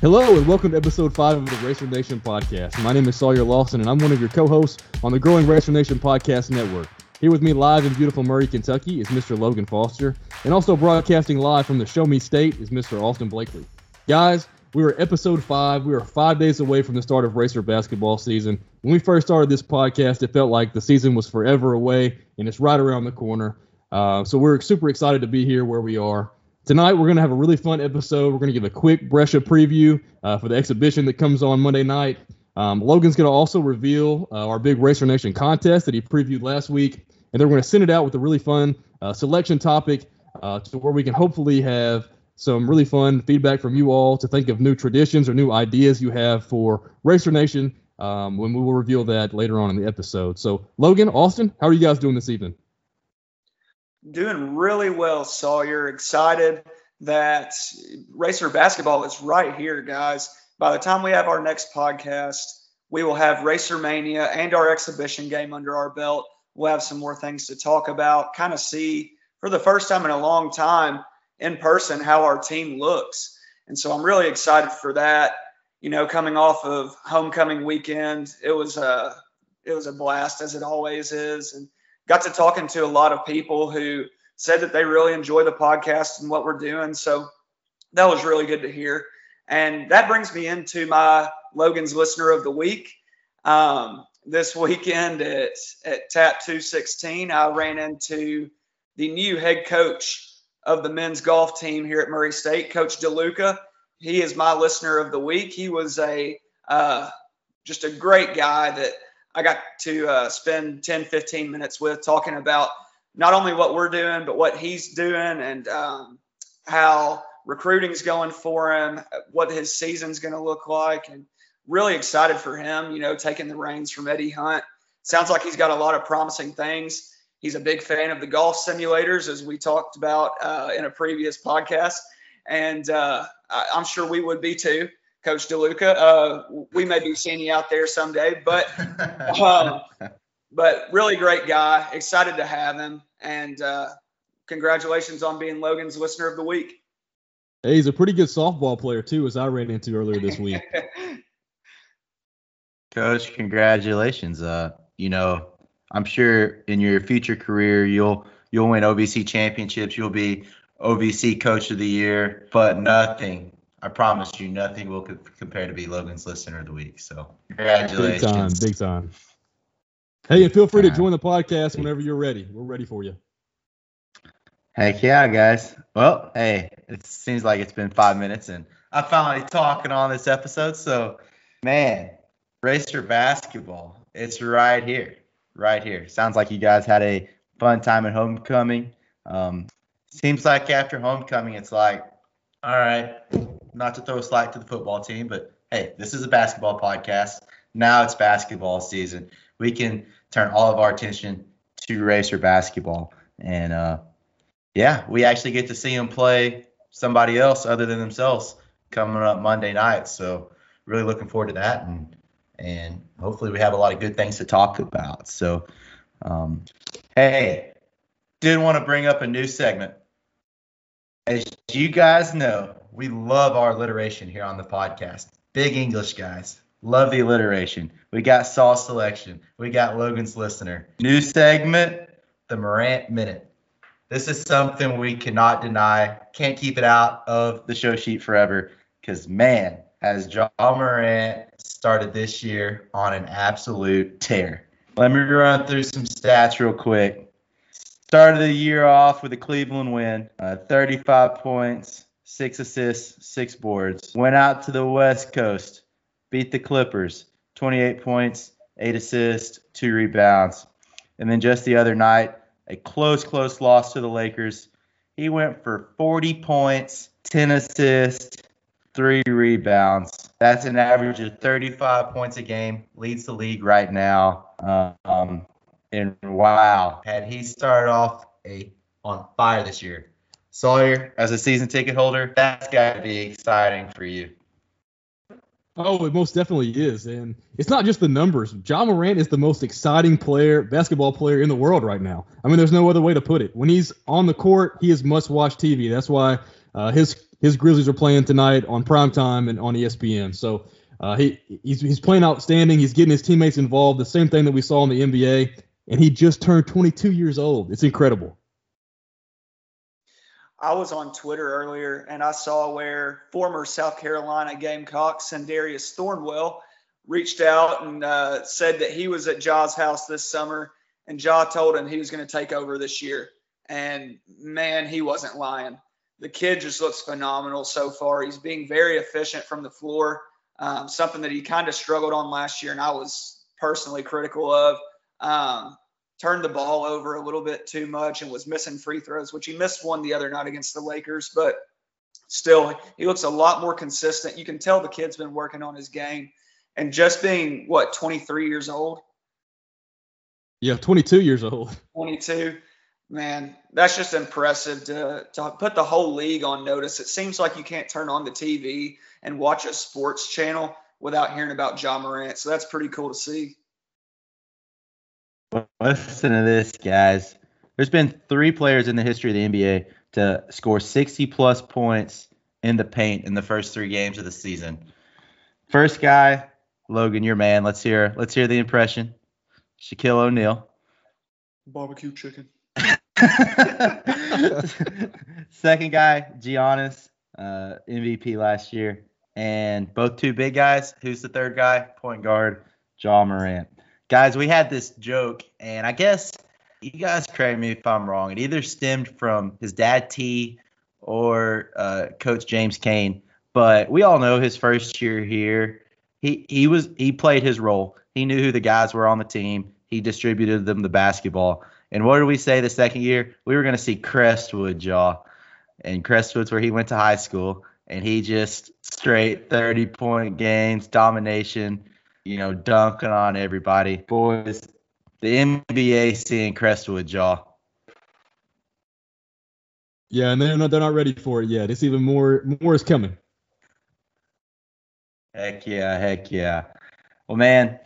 Hello and welcome to episode five of the Racer Nation podcast. My name is Sawyer Lawson and I'm one of your co-hosts on the growing Racer Nation podcast network. Here with me live in beautiful Murray, Kentucky is Mr. Logan Foster, and also broadcasting live from the Show Me State is Mr. Austin Blakely. Guys, we were episode five. We were five days away from the start of Racer basketball season. When we first started this podcast, it felt like the season was forever away, and it's right around the corner. Uh, so we're super excited to be here where we are. Tonight, we're going to have a really fun episode. We're going to give a quick Brescia preview uh, for the exhibition that comes on Monday night. Um, Logan's going to also reveal uh, our big Racer Nation contest that he previewed last week. And then we're going to send it out with a really fun uh, selection topic uh, to where we can hopefully have some really fun feedback from you all to think of new traditions or new ideas you have for Racer Nation um, when we will reveal that later on in the episode. So, Logan, Austin, how are you guys doing this evening? Doing really well, Sawyer. Excited that Racer basketball is right here, guys. By the time we have our next podcast, we will have Racer Mania and our exhibition game under our belt. We'll have some more things to talk about, kind of see for the first time in a long time in person how our team looks. And so I'm really excited for that. You know, coming off of homecoming weekend, it was a it was a blast as it always is. And got to talking to a lot of people who said that they really enjoy the podcast and what we're doing. So that was really good to hear. And that brings me into my Logan's Listener of the Week. Um, this weekend at, at TAP 216, I ran into the new head coach of the men's golf team here at Murray State, Coach DeLuca. He is my listener of the week. He was a uh, just a great guy that – I got to uh, spend 10, 15 minutes with talking about not only what we're doing, but what he's doing and um, how recruiting's going for him, what his season's going to look like, and really excited for him, you know, taking the reins from Eddie Hunt. Sounds like he's got a lot of promising things. He's a big fan of the golf simulators, as we talked about uh, in a previous podcast. And uh, I'm sure we would be too. Coach DeLuca. Uh, we may be seeing you out there someday, but um, but really great guy. Excited to have him, and uh, congratulations on being Logan's listener of the week. Hey, he's a pretty good softball player too, as I ran into earlier this week. Coach, congratulations. Uh, you know, I'm sure in your future career you'll you'll win OVC championships. You'll be OVC Coach of the Year, but nothing I promise you, nothing will co- compare to be Logan's listener of the week. So congratulations. Big time, big time. Hey, and feel free to join the podcast whenever you're ready. We're ready for you. Heck yeah, guys. Well, hey, it seems like it's been five minutes and I'm finally talking on this episode. So, man, Racer basketball, it's right here, right here. Sounds like you guys had a fun time at homecoming. Um, seems like after homecoming, it's like, all right, not to throw slack to the football team, but hey, this is a basketball podcast. Now it's basketball season. We can turn all of our attention to racer basketball. And uh, yeah, we actually get to see them play somebody else other than themselves coming up Monday night. So really looking forward to that. And and hopefully we have a lot of good things to talk about. So um, hey, did want to bring up a new segment. As you guys know, we love our alliteration here on the podcast. Big English guys. Love the alliteration. We got Saw Selection. We got Logan's Listener. New segment, the Morant Minute. This is something we cannot deny. Can't keep it out of the show sheet forever. Because, man, has Ja Morant started this year on an absolute tear. Let me run through some stats real quick. Started the year off with a Cleveland win, uh, 35 points, six assists, six boards. Went out to the West Coast, beat the Clippers, 28 points, eight assists, two rebounds. And then just the other night, a close, close loss to the Lakers. He went for 40 points, 10 assists, three rebounds. That's an average of 35 points a game. Leads the league right now. Um, and wow, had he started off a on fire this year, Sawyer, as a season ticket holder, that's got to be exciting for you. Oh, it most definitely is, and it's not just the numbers. Ja Morant is the most exciting player, basketball player in the world right now. I mean, there's no other way to put it. When he's on the court, he is must-watch TV. That's why uh, his his Grizzlies are playing tonight on primetime and on ESPN. So uh, he he's, he's playing outstanding. He's getting his teammates involved. The same thing that we saw in the NBA. And he just turned 22 years old. It's incredible. I was on Twitter earlier and I saw where former South Carolina Gamecocks Sindarius Thornwell reached out and uh, said that he was at Ja's house this summer and Ja told him he was going to take over this year. And man, he wasn't lying. The kid just looks phenomenal so far. He's being very efficient from the floor, um, something that he kind of struggled on last year, and I was personally critical of. Um, turned the ball over a little bit too much and was missing free throws, which he missed one the other night against the Lakers, but still, he looks a lot more consistent. You can tell the kid's been working on his game. And just being, what, 23 years old? Yeah, 22 years old. 22. Man, that's just impressive to, to put the whole league on notice. It seems like you can't turn on the TV and watch a sports channel without hearing about Ja Morant. So that's pretty cool to see. Listen to this, guys. There's been three players in the history of the NBA to score 60 plus points in the paint in the first three games of the season. First guy, Logan, your man. Let's hear. Let's hear the impression. Shaquille O'Neal. Barbecue chicken. Second guy, Giannis, uh, MVP last year, and both two big guys. Who's the third guy? Point guard, Ja Morant. Guys, we had this joke, and I guess you guys correct me if I'm wrong. It either stemmed from his dad Tee or uh, Coach James Kane, but we all know his first year here, he he was he played his role. He knew who the guys were on the team. He distributed them the basketball. And what did we say the second year? We were going to see Crestwood Ja. And Crestwood's where he went to high school. And he just straight 30 point games, domination, you know, dunking on everybody. Boys, the NBA seeing Crestwood Ja. Yeah, and they're not they're not ready for it yet. It's even more more is coming. Heck yeah, heck yeah. Well, man,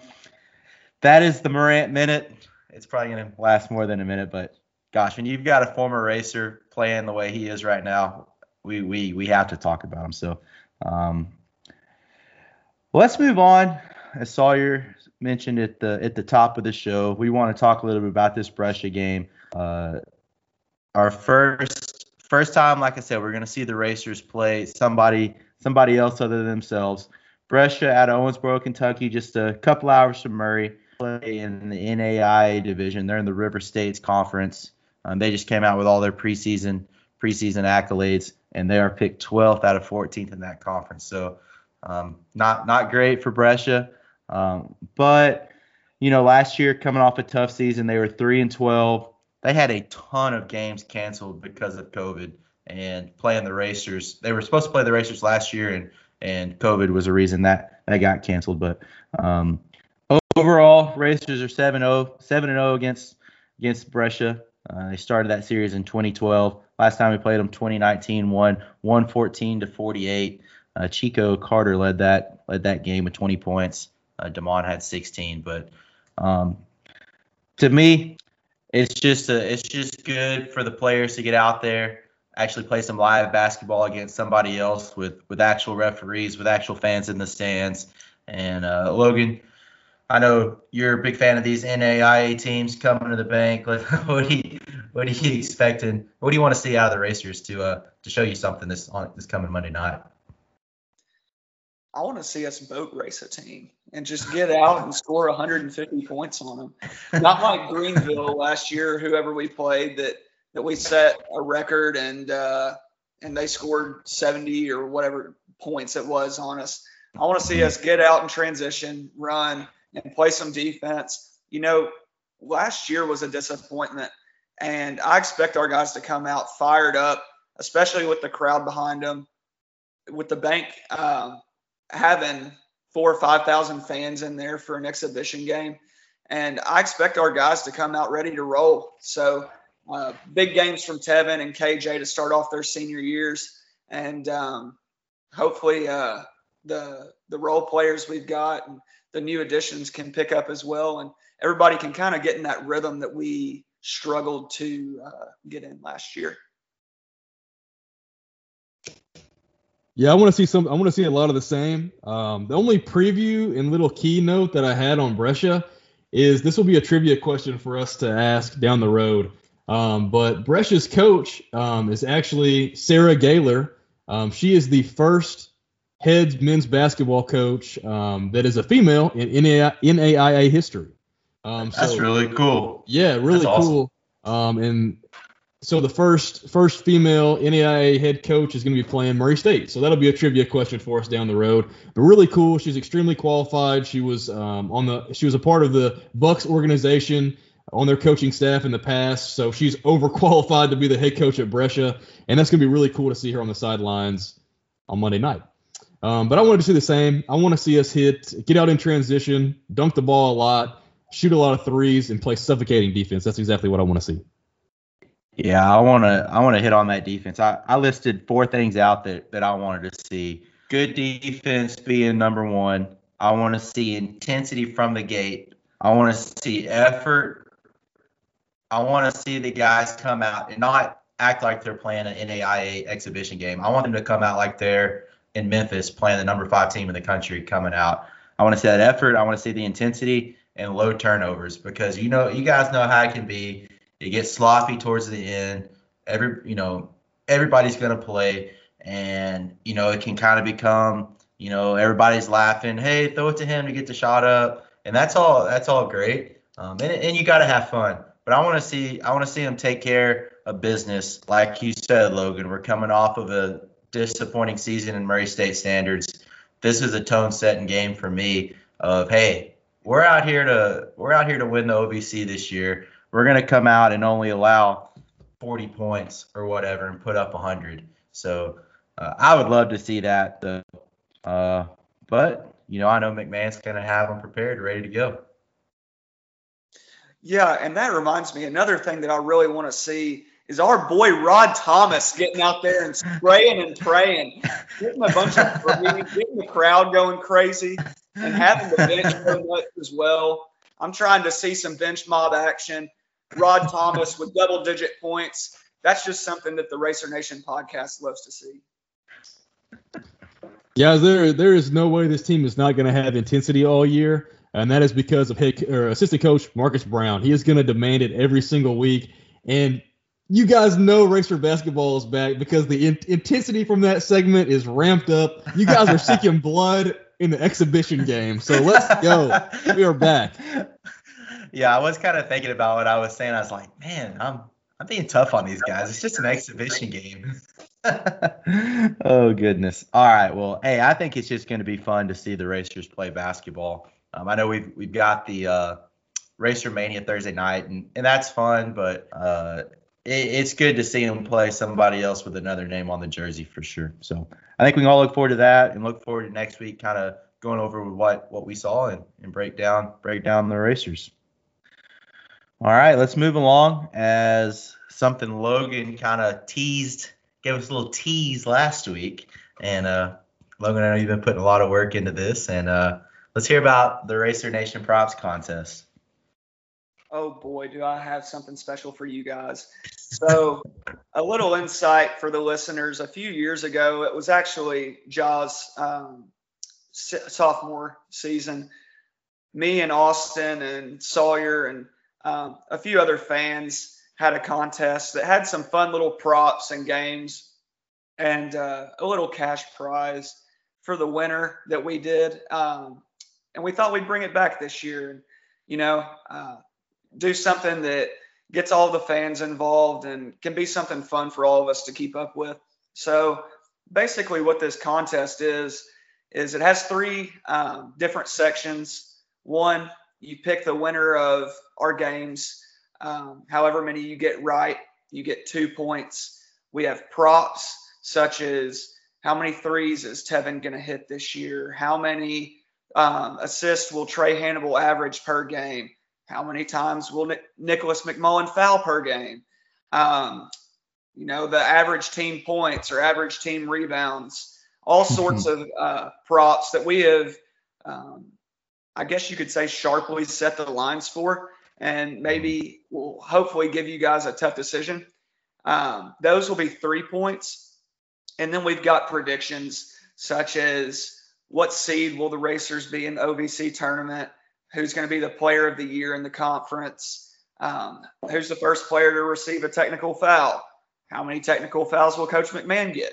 that is the Morant minute. It's probably gonna last more than a minute, but gosh, when you've got a former racer playing the way he is right now, we we we have to talk about him. So, um, let's move on. As Sawyer mentioned at the at the top of the show, we want to talk a little bit about this Brescia game. Uh, our first first time, like I said, we're gonna see the racers play somebody somebody else other than themselves. Brescia out of Owensboro, Kentucky, just a couple hours from Murray play in the NAIA division. They're in the River States Conference. Um, they just came out with all their preseason preseason accolades, and they are picked 12th out of 14th in that conference. So um, not not great for Brescia, um, but you know last year coming off a tough season, they were three and 12. They had a ton of games canceled because of COVID and playing the Racers. They were supposed to play the Racers last year, and and COVID was a reason that that got canceled. But um, overall, Racers are 7-0, 7-0 against against Brescia. Uh, they started that series in 2012. Last time we played them, 2019, won 114 to 48. Uh, Chico Carter led that led that game with 20 points. Uh, Damon had 16, but um, to me, it's just a, it's just good for the players to get out there, actually play some live basketball against somebody else with with actual referees, with actual fans in the stands. And uh, Logan, I know you're a big fan of these NAIA teams coming to the bank. What do you what are you expecting? What do you want to see out of the Racers to uh to show you something this on this coming Monday night? I want to see us boat race a team and just get out and score 150 points on them. Not like Greenville last year, whoever we played that that we set a record and uh, and they scored 70 or whatever points it was on us. I want to see us get out and transition, run, and play some defense. You know, last year was a disappointment, and I expect our guys to come out fired up, especially with the crowd behind them, with the bank um, having four or five thousand fans in there for an exhibition game, and I expect our guys to come out ready to roll. So, uh, big games from Tevin and KJ to start off their senior years, and um, hopefully uh, the the role players we've got and the new additions can pick up as well, and everybody can kind of get in that rhythm that we struggled to uh, get in last year. Yeah, I want to see some. I want to see a lot of the same. Um, the only preview and little keynote that I had on Brescia is this will be a trivia question for us to ask down the road. Um, but Brescia's coach um, is actually Sarah Gaylor. Um, she is the first head men's basketball coach um, that is a female in NAIA history. Um, That's so, really cool. Yeah, really That's cool. Awesome. Um, and so the first first female NAIA head coach is going to be playing Murray State. So that'll be a trivia question for us down the road. But really cool. She's extremely qualified. She was um, on the she was a part of the Bucks organization on their coaching staff in the past. So she's overqualified to be the head coach at Brescia, and that's going to be really cool to see her on the sidelines on Monday night. Um, but I wanted to see the same. I want to see us hit, get out in transition, dunk the ball a lot, shoot a lot of threes, and play suffocating defense. That's exactly what I want to see. Yeah, I want to I want to hit on that defense. I, I listed four things out that, that I wanted to see. Good defense being number one. I want to see intensity from the gate. I want to see effort. I want to see the guys come out and not act like they're playing an NAIA exhibition game. I want them to come out like they're in Memphis playing the number five team in the country coming out. I want to see that effort. I want to see the intensity and low turnovers because you know you guys know how it can be it gets sloppy towards the end. Every you know everybody's gonna play, and you know it can kind of become you know everybody's laughing. Hey, throw it to him to get the shot up, and that's all. That's all great. Um, and and you got to have fun. But I want to see I want to see him take care of business, like you said, Logan. We're coming off of a disappointing season in Murray State standards. This is a tone setting game for me. Of hey, we're out here to we're out here to win the OVC this year we're going to come out and only allow 40 points or whatever and put up 100. So uh, I would love to see that. Uh, but, you know, I know McMahon's going to have them prepared, ready to go. Yeah, and that reminds me, another thing that I really want to see is our boy Rod Thomas getting out there and spraying and praying, getting a bunch of getting the crowd going crazy, and having the bench go nuts as well. I'm trying to see some bench mob action. Rod Thomas with double digit points. That's just something that the Racer Nation podcast loves to see. Yeah, there there is no way this team is not going to have intensity all year, and that is because of head or assistant coach Marcus Brown. He is going to demand it every single week, and you guys know Racer basketball is back because the in- intensity from that segment is ramped up. You guys are seeking blood in the exhibition game, so let's go. We are back yeah, I was kind of thinking about what I was saying. I was like, man, I'm I'm being tough on these guys. It's just an exhibition game. oh goodness. All right. Well, hey, I think it's just going to be fun to see the racers play basketball. Um, I know we've we've got the uh, Racer Mania Thursday night, and, and that's fun, but uh, it, it's good to see them play somebody else with another name on the jersey for sure. So I think we can all look forward to that and look forward to next week, kind of going over what what we saw and, and break down break down the racers. All right, let's move along as something Logan kind of teased, gave us a little tease last week. And uh, Logan, I know you've been putting a lot of work into this. And uh, let's hear about the Racer Nation props contest. Oh boy, do I have something special for you guys. So, a little insight for the listeners. A few years ago, it was actually Ja's um, sophomore season. Me and Austin and Sawyer and um, a few other fans had a contest that had some fun little props and games and uh, a little cash prize for the winner that we did. Um, and we thought we'd bring it back this year and, you know, uh, do something that gets all the fans involved and can be something fun for all of us to keep up with. So basically, what this contest is, is it has three um, different sections. One you pick the winner of our games. Um, however many you get right, you get two points. We have props such as how many threes is Tevin going to hit this year? How many um, assists will Trae Hannibal average per game? How many times will Nicholas McMullen foul per game? Um, you know, the average team points or average team rebounds, all sorts of uh, props that we have um, I guess you could say, sharply set the lines for, and maybe will hopefully give you guys a tough decision. Um, those will be three points. And then we've got predictions such as what seed will the Racers be in the OVC tournament? Who's going to be the player of the year in the conference? Um, who's the first player to receive a technical foul? How many technical fouls will Coach McMahon get?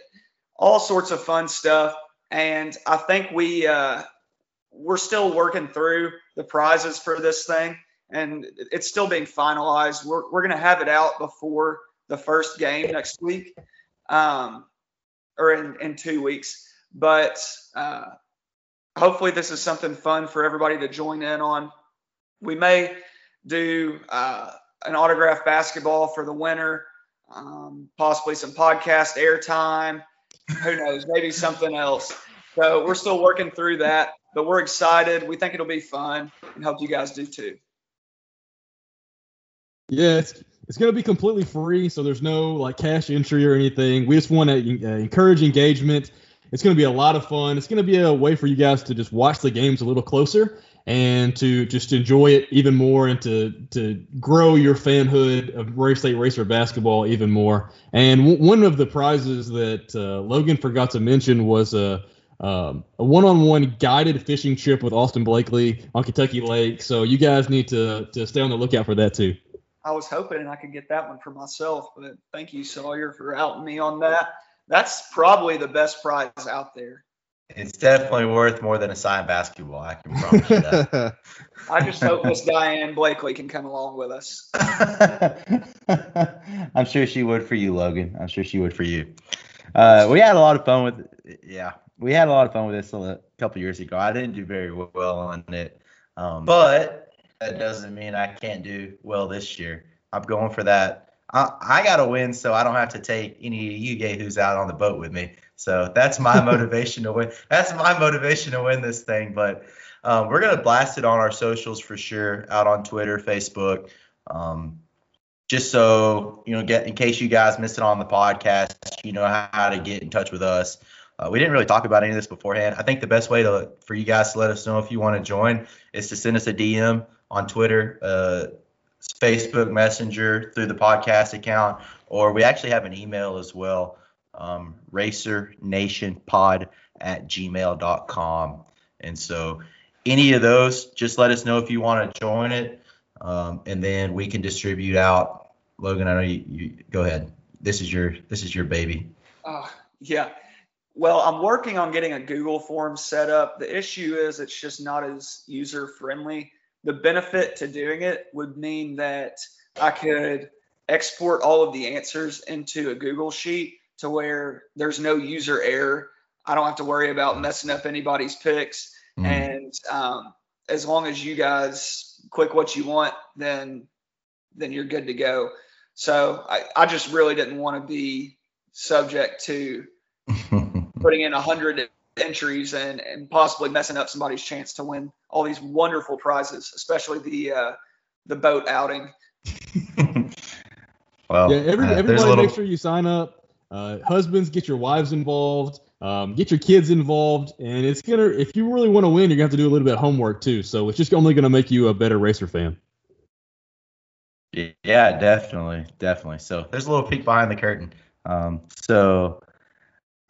All sorts of fun stuff. And I think we uh, we're still working through the prizes for this thing, and it's still being finalized. We're we're going to have it out before the first game next week, um, or in in two weeks. But uh, hopefully, this is something fun for everybody to join in on. We may do uh, an autograph basketball for the winner, um, possibly some podcast airtime. Who knows? Maybe something else. So we're still working through that, but we're excited. We think it'll be fun, and hope you guys do too. Yeah, it's it's gonna be completely free, so there's no like cash entry or anything. We just want to uh, encourage engagement. It's gonna be a lot of fun. It's gonna be a way for you guys to just watch the games a little closer and to just enjoy it even more and to to grow your fanhood of Murray State Racer basketball even more. And w- one of the prizes that uh, Logan forgot to mention was a um, a one-on-one guided fishing trip with Austin Blakely on Kentucky Lake. So you guys need to to stay on the lookout for that too. I was hoping I could get that one for myself, but thank you, Sawyer, for outing me on that. That's probably the best prize out there. It's definitely worth more than a signed basketball. I can promise you that. I just hope Miss Diane Blakely can come along with us. I'm sure she would for you, Logan. I'm sure she would for you. Uh, we had a lot of fun with, yeah, we had a lot of fun with this a couple years ago. I didn't do very well on it, um, but that doesn't mean I can't do well this year. I'm going for that. I, I got to win, so I don't have to take any of you gay who's out on the boat with me. So that's my motivation to win. That's my motivation to win this thing. But um, we're gonna blast it on our socials for sure, out on Twitter, Facebook. Um, just so you know, get in case you guys missed it on the podcast, you know how, how to get in touch with us. Uh, we didn't really talk about any of this beforehand. I think the best way to for you guys to let us know if you want to join is to send us a DM on Twitter, uh, Facebook Messenger through the podcast account, or we actually have an email as well um, racernationpod at gmail.com. And so any of those, just let us know if you want to join it. Um, and then we can distribute out. Logan, I know you, you go ahead. This is your this is your baby. Uh, yeah. Well, I'm working on getting a Google form set up. The issue is it's just not as user friendly. The benefit to doing it would mean that I could export all of the answers into a Google sheet to where there's no user error. I don't have to worry about messing up anybody's picks. Mm. And um, as long as you guys click what you want, then then you're good to go. So I, I just really didn't want to be subject to putting in a hundred entries and, and possibly messing up somebody's chance to win all these wonderful prizes, especially the uh, the boat outing. well, yeah, every, uh, everybody little... make sure you sign up. Uh, husbands, get your wives involved. Um, get your kids involved, and it's gonna. If you really want to win, you're gonna have to do a little bit of homework too. So it's just only gonna make you a better racer fan. Yeah, definitely, definitely. So there's a little peek behind the curtain. Um, so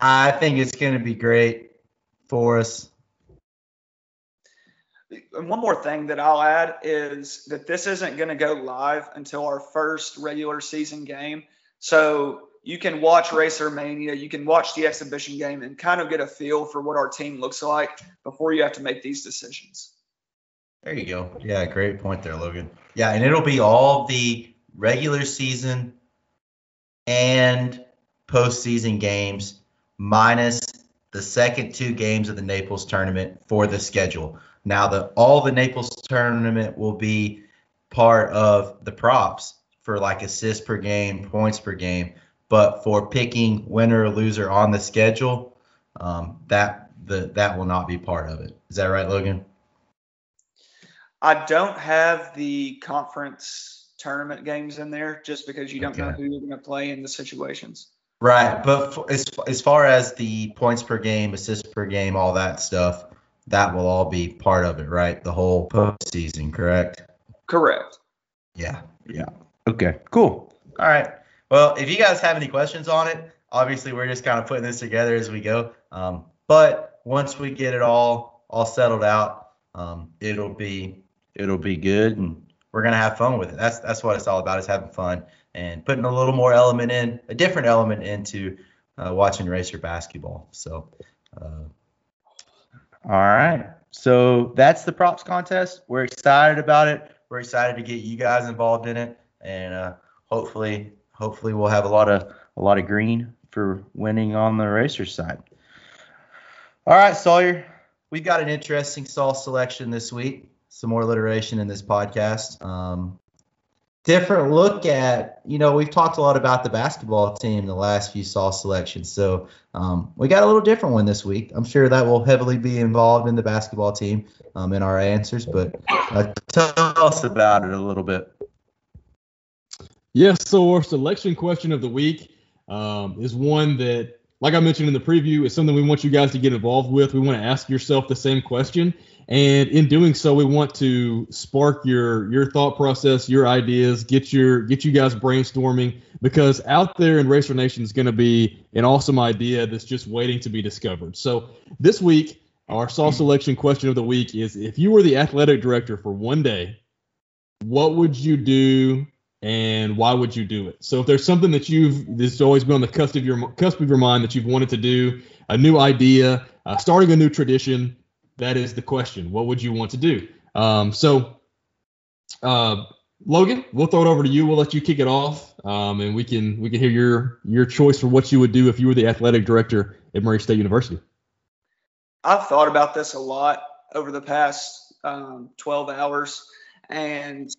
I think it's gonna be great for us. And one more thing that I'll add is that this isn't going to go live until our first regular season game. So you can watch Racer Mania, you can watch the exhibition game, and kind of get a feel for what our team looks like before you have to make these decisions. There you go. Yeah, great point there, Logan. Yeah, and it'll be all the regular season and postseason games minus the second two games of the Naples tournament for the schedule. Now, the all the Naples tournament will be part of the props for like assists per game, points per game but for picking winner or loser on the schedule, um, that the that will not be part of it. Is that right, Logan? I don't have the conference tournament games in there just because you don't okay. know who you're going to play in the situations. Right, but for, as as far as the points per game, assists per game, all that stuff, that will all be part of it, right? The whole postseason, correct? Correct. Yeah, yeah. Okay, cool. All right. Well, if you guys have any questions on it, obviously we're just kind of putting this together as we go. Um, but once we get it all all settled out, um, it'll be it'll be good, and we're gonna have fun with it. That's that's what it's all about is having fun and putting a little more element in, a different element into uh, watching racer basketball. So, uh, all right. So that's the props contest. We're excited about it. We're excited to get you guys involved in it, and uh, hopefully, hopefully we'll have a lot of a lot of green for winning on the racer side. All right, Sawyer, we've got an interesting Saw selection this week. Some more alliteration in this podcast. Um, different look at, you know, we've talked a lot about the basketball team the last few saw selections. So um, we got a little different one this week. I'm sure that will heavily be involved in the basketball team um, in our answers, but uh, tell us about it a little bit. Yes, so our selection question of the week um, is one that, like I mentioned in the preview, is something we want you guys to get involved with. We want to ask yourself the same question. And in doing so, we want to spark your your thought process, your ideas, get your get you guys brainstorming because out there in Racer Nation is going to be an awesome idea that's just waiting to be discovered. So this week, our Saw selection question of the week is: If you were the athletic director for one day, what would you do and why would you do it? So if there's something that you've that's always been on the cusp of your cusp of your mind that you've wanted to do, a new idea, uh, starting a new tradition, that is the question. What would you want to do? Um, so, uh, Logan, we'll throw it over to you. We'll let you kick it off, um, and we can we can hear your your choice for what you would do if you were the athletic director at Murray State University. I've thought about this a lot over the past um, 12 hours, and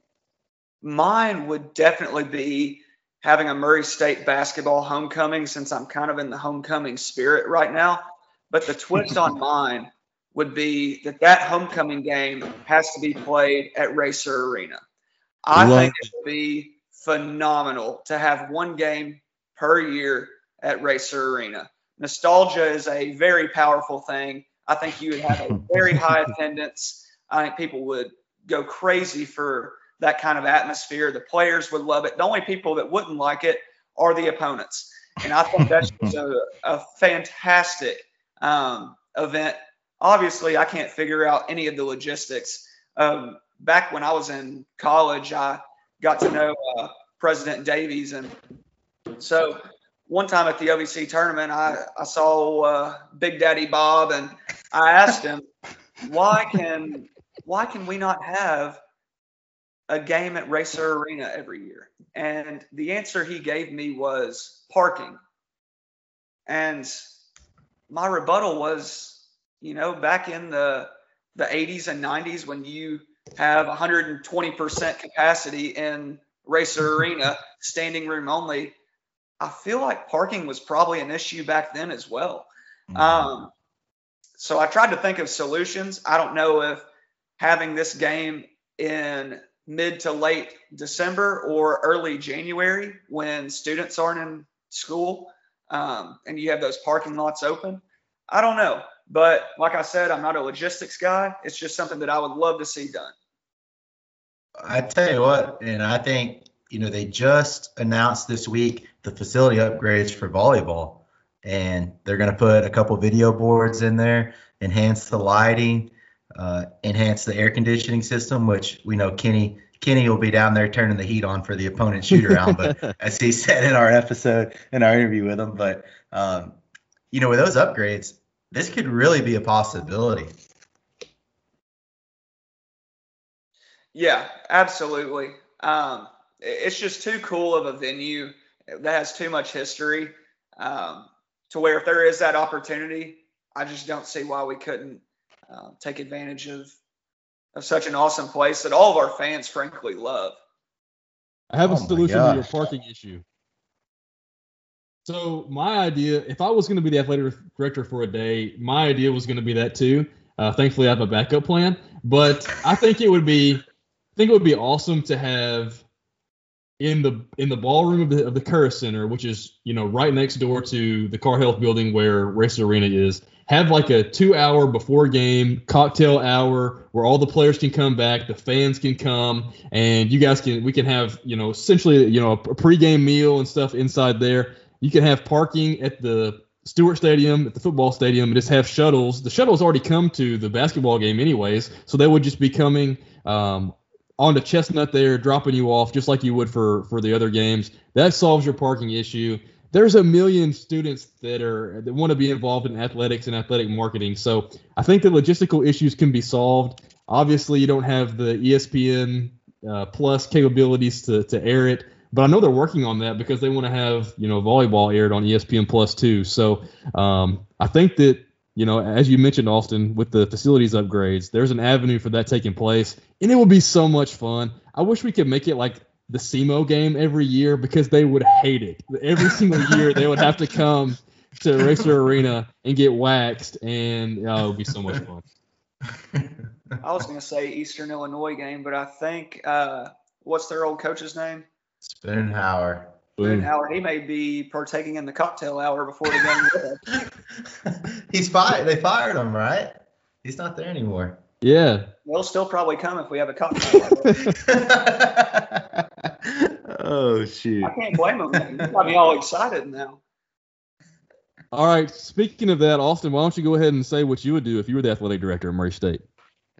mine would definitely be having a Murray State basketball homecoming since I'm kind of in the homecoming spirit right now. But the twist on mine would be that that homecoming game has to be played at Racer Arena. I Love think it would be phenomenal to have one game per year at Racer Arena. Nostalgia is a very powerful thing. I think you would have a very high attendance. I think people would go crazy for that kind of atmosphere. The players would love it. The only people that wouldn't like it are the opponents. And I think that's a, a fantastic um, event obviously I can't figure out any of the logistics. Um, back when I was in college, I got to know uh, President Davies, and so one time at the OVC tournament, I, I saw uh, Big Daddy Bob, and I asked him, "Why can why can we not have a game at Racer Arena every year?" And the answer he gave me was parking. And my rebuttal was you know, back in the the 80s and 90s when you have 120% capacity in Racer Arena, standing room only, I feel like parking was probably an issue back then as well. Mm-hmm. Um, so I tried to think of solutions. I don't know if having this game in mid to late December or early January when students aren't in school um, and you have those parking lots open. I don't know. But like I said, I'm not a logistics guy. It's just something that I would love to see done. I tell you what, and I think you know they just announced this week the facility upgrades for volleyball, and they're going to put a couple video boards in there, enhance the lighting, uh, enhance the air conditioning system, which we know Kenny Kenny will be down there turning the heat on for the opponent shoot around. but as he said in our episode in our interview with him, but um, you know with those upgrades, this could really be a possibility. Yeah, absolutely. Um, it's just too cool of a venue that has too much history um, to where if there is that opportunity, I just don't see why we couldn't uh, take advantage of of such an awesome place that all of our fans frankly love. I have a oh solution to your parking issue. So my idea, if I was going to be the athletic director for a day, my idea was going to be that too. Uh, thankfully, I have a backup plan, but I think it would be, I think it would be awesome to have in the in the ballroom of the of the Center, which is you know right next door to the Carr Health Building where Race Arena is, have like a two hour before game cocktail hour where all the players can come back, the fans can come, and you guys can we can have you know essentially you know a pregame meal and stuff inside there you can have parking at the Stewart Stadium, at the football stadium, and just have shuttles. The shuttles already come to the basketball game anyways, so they would just be coming um, on the Chestnut there, dropping you off just like you would for for the other games. That solves your parking issue. There's a million students that are that want to be involved in athletics and athletic marketing. So I think the logistical issues can be solved. Obviously, you don't have the ESPN uh, Plus capabilities to to air it, but I know they're working on that because they want to have you know volleyball aired on ESPN Plus too. So um, I think that you know, as you mentioned, Austin, with the facilities upgrades, there's an avenue for that taking place, and it will be so much fun. I wish we could make it like the SEMO game every year because they would hate it. Every single year, they would have to come to Racer Arena and get waxed, and oh, it would be so much fun. I was going to say Eastern Illinois game, but I think uh, what's their old coach's name? Spoonhour. Boone Howard, he may be partaking in the cocktail hour before the game. He's fired. They fired him, right? He's not there anymore. Yeah. They'll still probably come if we have a cocktail hour. oh shoot! I can't blame him. He's got me all excited now. All right. Speaking of that, Austin, why don't you go ahead and say what you would do if you were the athletic director at Murray State?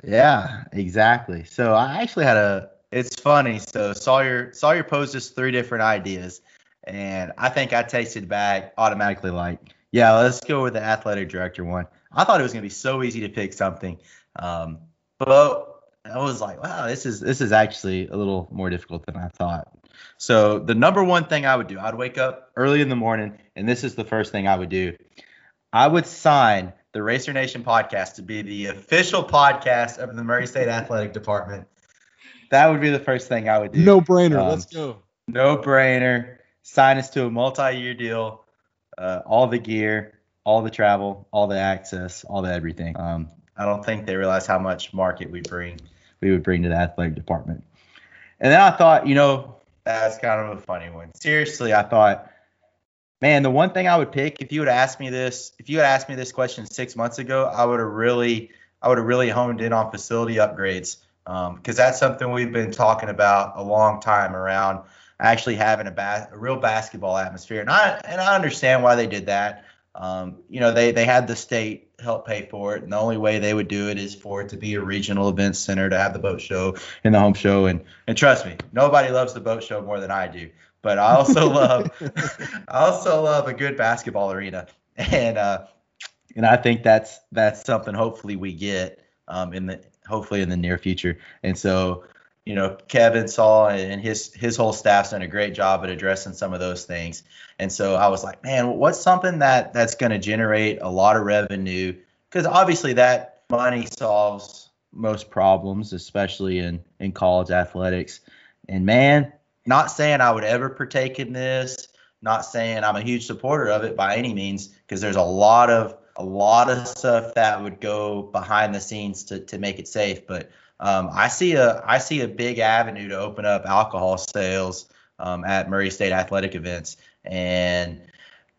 Yeah, exactly. So I actually had a it's funny. So Sawyer Sawyer posed us three different ideas, and I think I tasted back automatically like, yeah, let's go with the athletic director one. I thought it was gonna be so easy to pick something, um, but I was like, wow, this is this is actually a little more difficult than I thought. So the number one thing I would do, I'd wake up early in the morning, and this is the first thing I would do. I would sign the Racer Nation podcast to be the official podcast of the Murray State Athletic Department that would be the first thing I would do. No brainer. Um, Let's go. No brainer. Sign us to a multi-year deal. Uh, all the gear, all the travel, all the access, all the everything. Um, I don't think they realize how much market we bring. We would bring to the athletic department. And then I thought, you know, that's kind of a funny one. Seriously, I thought, man, the one thing I would pick if you had asked me this, if you had asked me this question six months ago, I would have really, I would have really honed in on facility upgrades because um, that's something we've been talking about a long time around actually having a, a real basketball atmosphere. And I and I understand why they did that. Um, you know, they they had the state help pay for it, and the only way they would do it is for it to be a regional event center to have the boat show and the home show. And and trust me, nobody loves the boat show more than I do. But I also love I also love a good basketball arena, and uh, and I think that's that's something hopefully we get um, in the hopefully in the near future. And so, you know, Kevin Saal and his his whole staff's done a great job at addressing some of those things. And so I was like, man, what's something that that's going to generate a lot of revenue? Because obviously that money solves most problems, especially in in college athletics. And man, not saying I would ever partake in this, not saying I'm a huge supporter of it by any means, because there's a lot of a lot of stuff that would go behind the scenes to, to make it safe. But um, I see a I see a big avenue to open up alcohol sales um, at Murray State athletic events and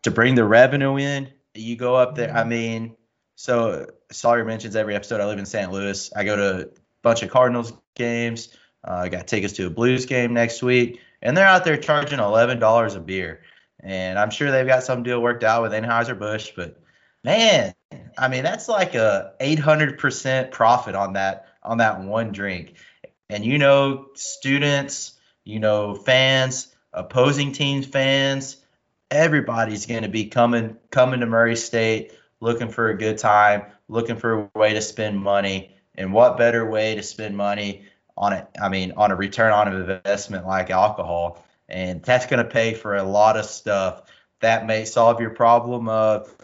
to bring the revenue in. You go up there. I mm-hmm. mean, so Sawyer mentions every episode. I live in St. Louis. I go to a bunch of Cardinals games. Uh, I got tickets to a Blues game next week, and they're out there charging eleven dollars a beer. And I'm sure they've got some deal worked out with Anheuser Busch, but man, I mean that's like a 800% profit on that on that one drink. And you know, students, you know, fans, opposing teams fans, everybody's going to be coming coming to Murray State looking for a good time, looking for a way to spend money. And what better way to spend money on it? I mean, on a return on investment like alcohol. And that's going to pay for a lot of stuff. That may solve your problem of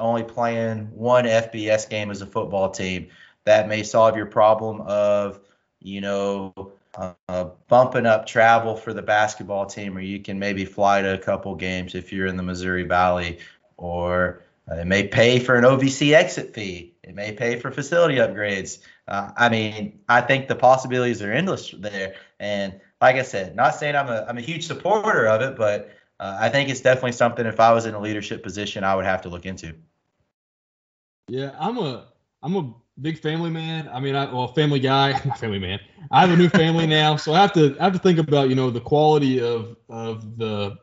only playing one FBS game as a football team. That may solve your problem of, you know, uh, bumping up travel for the basketball team, or you can maybe fly to a couple games if you're in the Missouri Valley, or uh, it may pay for an OVC exit fee. It may pay for facility upgrades. Uh, I mean, I think the possibilities are endless there. And like I said, not saying I'm a I'm a huge supporter of it, but uh, I think it's definitely something. If I was in a leadership position, I would have to look into. Yeah, I'm a I'm a big family man. I mean, I well, family guy, not family man. I have a new family now, so I have to I have to think about you know the quality of of the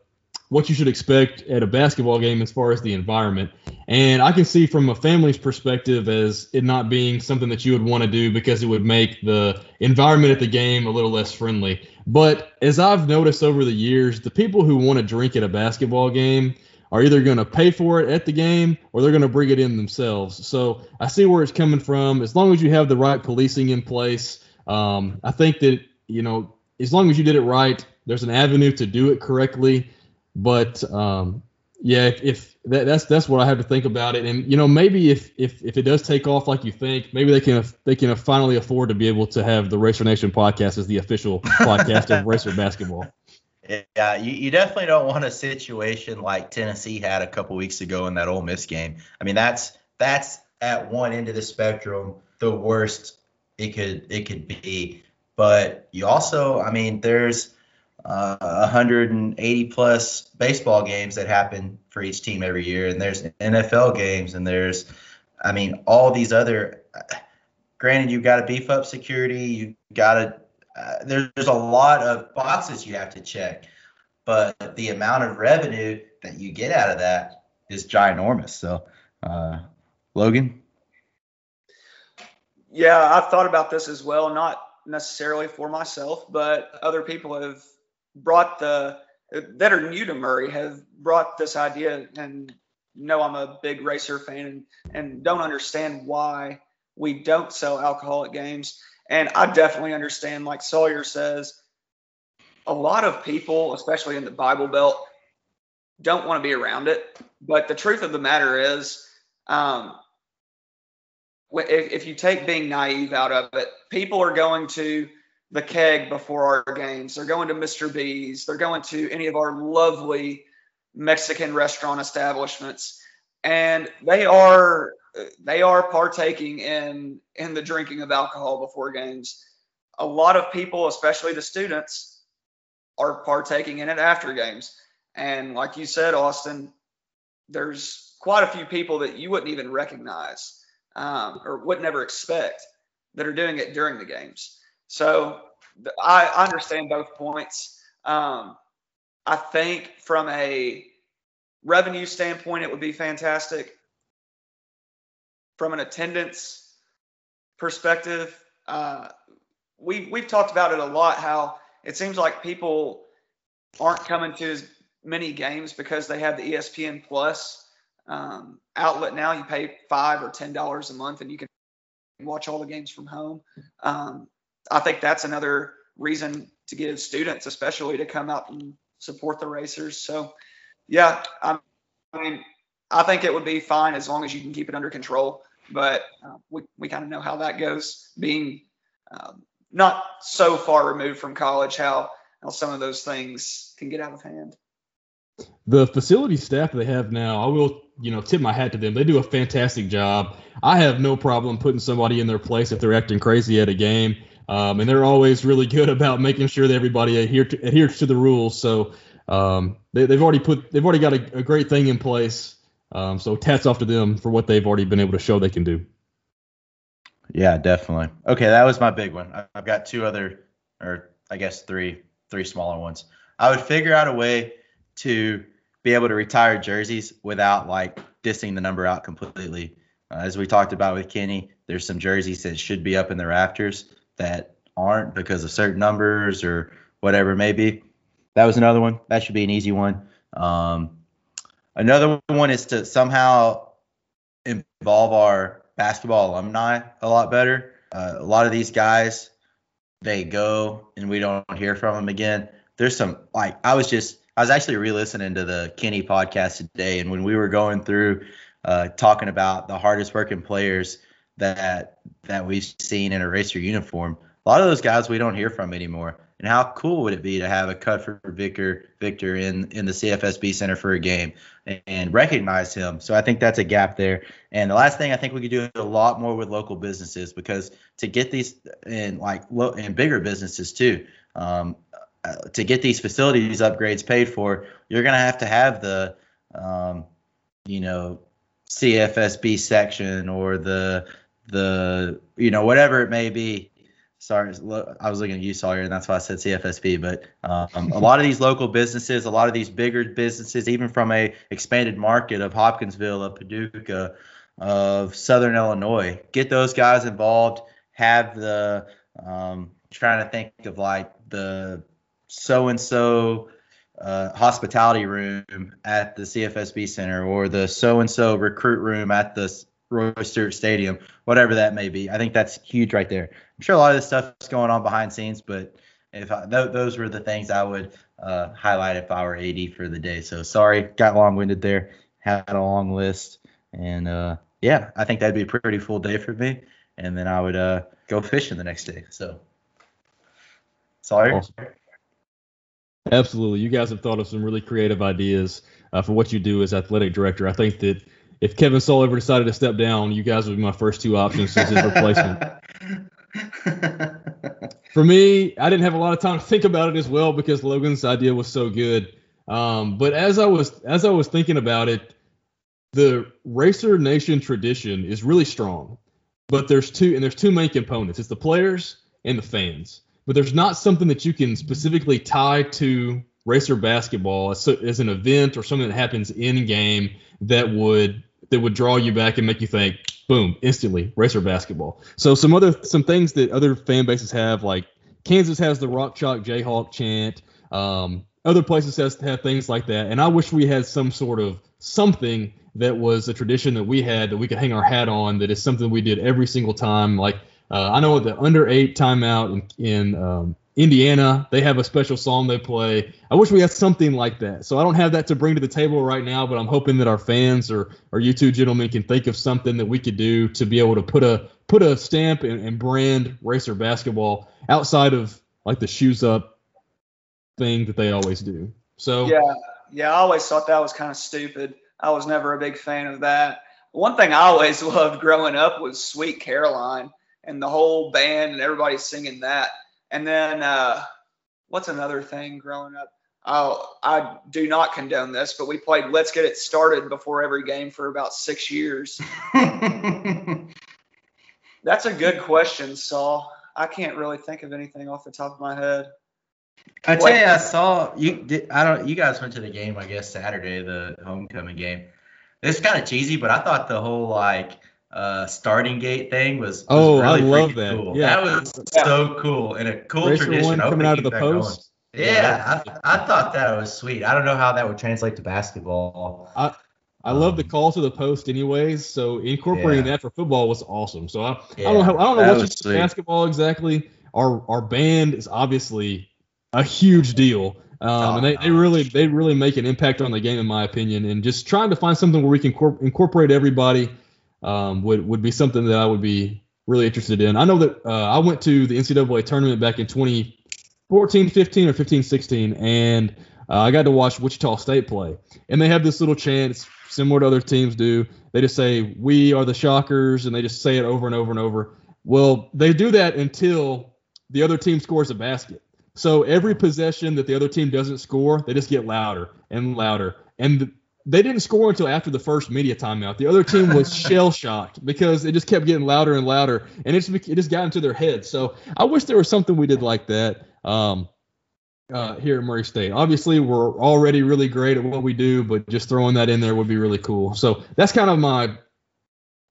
what you should expect at a basketball game as far as the environment. And I can see from a family's perspective as it not being something that you would want to do because it would make the environment at the game a little less friendly. But as I've noticed over the years, the people who want to drink at a basketball game are either going to pay for it at the game or they're going to bring it in themselves. So I see where it's coming from. As long as you have the right policing in place, um, I think that, you know, as long as you did it right, there's an avenue to do it correctly. But um, yeah, if, if that, that's that's what I have to think about it. And you know, maybe if if if it does take off like you think, maybe they can they can finally afford to be able to have the Racer Nation podcast as the official podcast of Racer basketball. Yeah, you, you definitely don't want a situation like Tennessee had a couple weeks ago in that Ole Miss game. I mean, that's that's at one end of the spectrum, the worst it could it could be. But you also, I mean, there's uh, 180 plus baseball games that happen for each team every year, and there's NFL games, and there's, I mean, all these other. Granted, you've got to beef up security. You got to. There's a lot of boxes you have to check, but the amount of revenue that you get out of that is ginormous. So, uh, Logan. Yeah, I've thought about this as well. Not necessarily for myself, but other people have brought the that are new to Murray have brought this idea and know I'm a big racer fan and, and don't understand why we don't sell alcoholic games. And I definitely understand, like Sawyer says, a lot of people, especially in the Bible Belt, don't want to be around it. But the truth of the matter is, um, if, if you take being naive out of it, people are going to the keg before our games. They're going to Mr. B's. They're going to any of our lovely Mexican restaurant establishments, and they are they are partaking in in the drinking of alcohol before games. A lot of people, especially the students, are partaking in it after games. And like you said, Austin, there's quite a few people that you wouldn't even recognize um, or would never expect that are doing it during the games. So I understand both points. Um, I think from a revenue standpoint, it would be fantastic. From an attendance perspective, uh, we we've talked about it a lot. How it seems like people aren't coming to as many games because they have the ESPN Plus um, outlet now. You pay five or ten dollars a month, and you can watch all the games from home. Um, I think that's another reason to give students, especially, to come out and support the racers. So, yeah, I mean, I think it would be fine as long as you can keep it under control. But uh, we, we kind of know how that goes, being um, not so far removed from college, how, how some of those things can get out of hand. The facility staff they have now, I will, you know, tip my hat to them. They do a fantastic job. I have no problem putting somebody in their place if they're acting crazy at a game. Um, and they're always really good about making sure that everybody adhere to, adheres to the rules. So um, they, have already put they've already got a, a great thing in place. Um, so tats off to them for what they've already been able to show they can do. Yeah, definitely. Okay, that was my big one. I've got two other, or I guess three, three smaller ones. I would figure out a way to be able to retire jerseys without like dissing the number out completely. Uh, as we talked about with Kenny, there's some jerseys that should be up in the rafters that aren't because of certain numbers or whatever it may be. That was another one. That should be an easy one. Um, another one is to somehow involve our basketball alumni a lot better. Uh, a lot of these guys, they go and we don't hear from them again. There's some like I was just I was actually re-listening to the Kenny podcast today, and when we were going through uh, talking about the hardest working players that that we've seen in a racer uniform. A lot of those guys we don't hear from anymore. And how cool would it be to have a cut for Victor Victor in in the CFSB Center for a game and, and recognize him? So I think that's a gap there. And the last thing I think we could do a lot more with local businesses because to get these and like and bigger businesses too. Um, uh, to get these facilities upgrades paid for, you're going to have to have the, um, you know, CFSB section or the the you know whatever it may be sorry, I was looking at you, Sawyer, and that's why I said CFSB. But um, a lot of these local businesses, a lot of these bigger businesses, even from a expanded market of Hopkinsville, of Paducah, of Southern Illinois, get those guys involved. Have the um, trying to think of like the so and so hospitality room at the CFSB Center or the so and so recruit room at the Roy Stewart Stadium, whatever that may be. I think that's huge right there. I'm sure a lot of this stuff is going on behind scenes, but if I, th- those were the things I would uh, highlight if I were AD for the day. So sorry, got long-winded there. Had a long list, and uh, yeah, I think that'd be a pretty full day for me. And then I would uh, go fishing the next day. So sorry. Awesome. Absolutely, you guys have thought of some really creative ideas uh, for what you do as athletic director. I think that if Kevin Saal ever decided to step down, you guys would be my first two options as his replacement. For me, I didn't have a lot of time to think about it as well because Logan's idea was so good. Um, but as I was as I was thinking about it, the Racer Nation tradition is really strong. But there's two and there's two main components. It's the players and the fans. But there's not something that you can specifically tie to Racer basketball as, as an event or something that happens in game that would that would draw you back and make you think, boom, instantly, racer basketball. So some other some things that other fan bases have, like Kansas has the Rock Chalk Jayhawk chant. Um, other places has to have things like that, and I wish we had some sort of something that was a tradition that we had that we could hang our hat on. That is something we did every single time. Like uh, I know the under eight timeout in, in um, Indiana, they have a special song they play. I wish we had something like that. So I don't have that to bring to the table right now, but I'm hoping that our fans or, or you two gentlemen can think of something that we could do to be able to put a put a stamp and, and brand racer basketball outside of like the shoes up thing that they always do. So yeah, yeah, I always thought that was kind of stupid. I was never a big fan of that. One thing I always loved growing up was Sweet Caroline and the whole band and everybody singing that. And then uh, what's another thing growing up? Oh, I do not condone this, but we played Let's Get It Started before every game for about six years. That's a good question, Saul. I can't really think of anything off the top of my head. I tell you, I saw you. Did, I don't. You guys went to the game, I guess, Saturday, the homecoming game. It's kind of cheesy, but I thought the whole like uh, starting gate thing was, was oh, really I love that. Cool. Yeah, that was yeah. so cool and a cool Racer tradition. One coming out of the post. Going. Yeah, yeah I, I, thought that was sweet. I don't know how that would translate to basketball. I I um, love the um, call to the post, anyways. So incorporating yeah. that for football was awesome. So I, I don't know how, I don't know what's basketball exactly. Our our band is obviously a huge deal. Um, oh, and they, they really they really make an impact on the game in my opinion and just trying to find something where we can cor- incorporate everybody um, would would be something that I would be really interested in. I know that uh, I went to the NCAA tournament back in 2014, 15, or 15, 16, and uh, I got to watch Wichita State play. And they have this little chant, similar to other teams do. They just say, "We are the Shockers," and they just say it over and over and over. Well, they do that until the other team scores a basket. So every possession that the other team doesn't score, they just get louder and louder. And they didn't score until after the first media timeout. The other team was shell shocked because it just kept getting louder and louder, and it just, it just got into their heads. So I wish there was something we did like that um, uh, here at Murray State. Obviously, we're already really great at what we do, but just throwing that in there would be really cool. So that's kind of my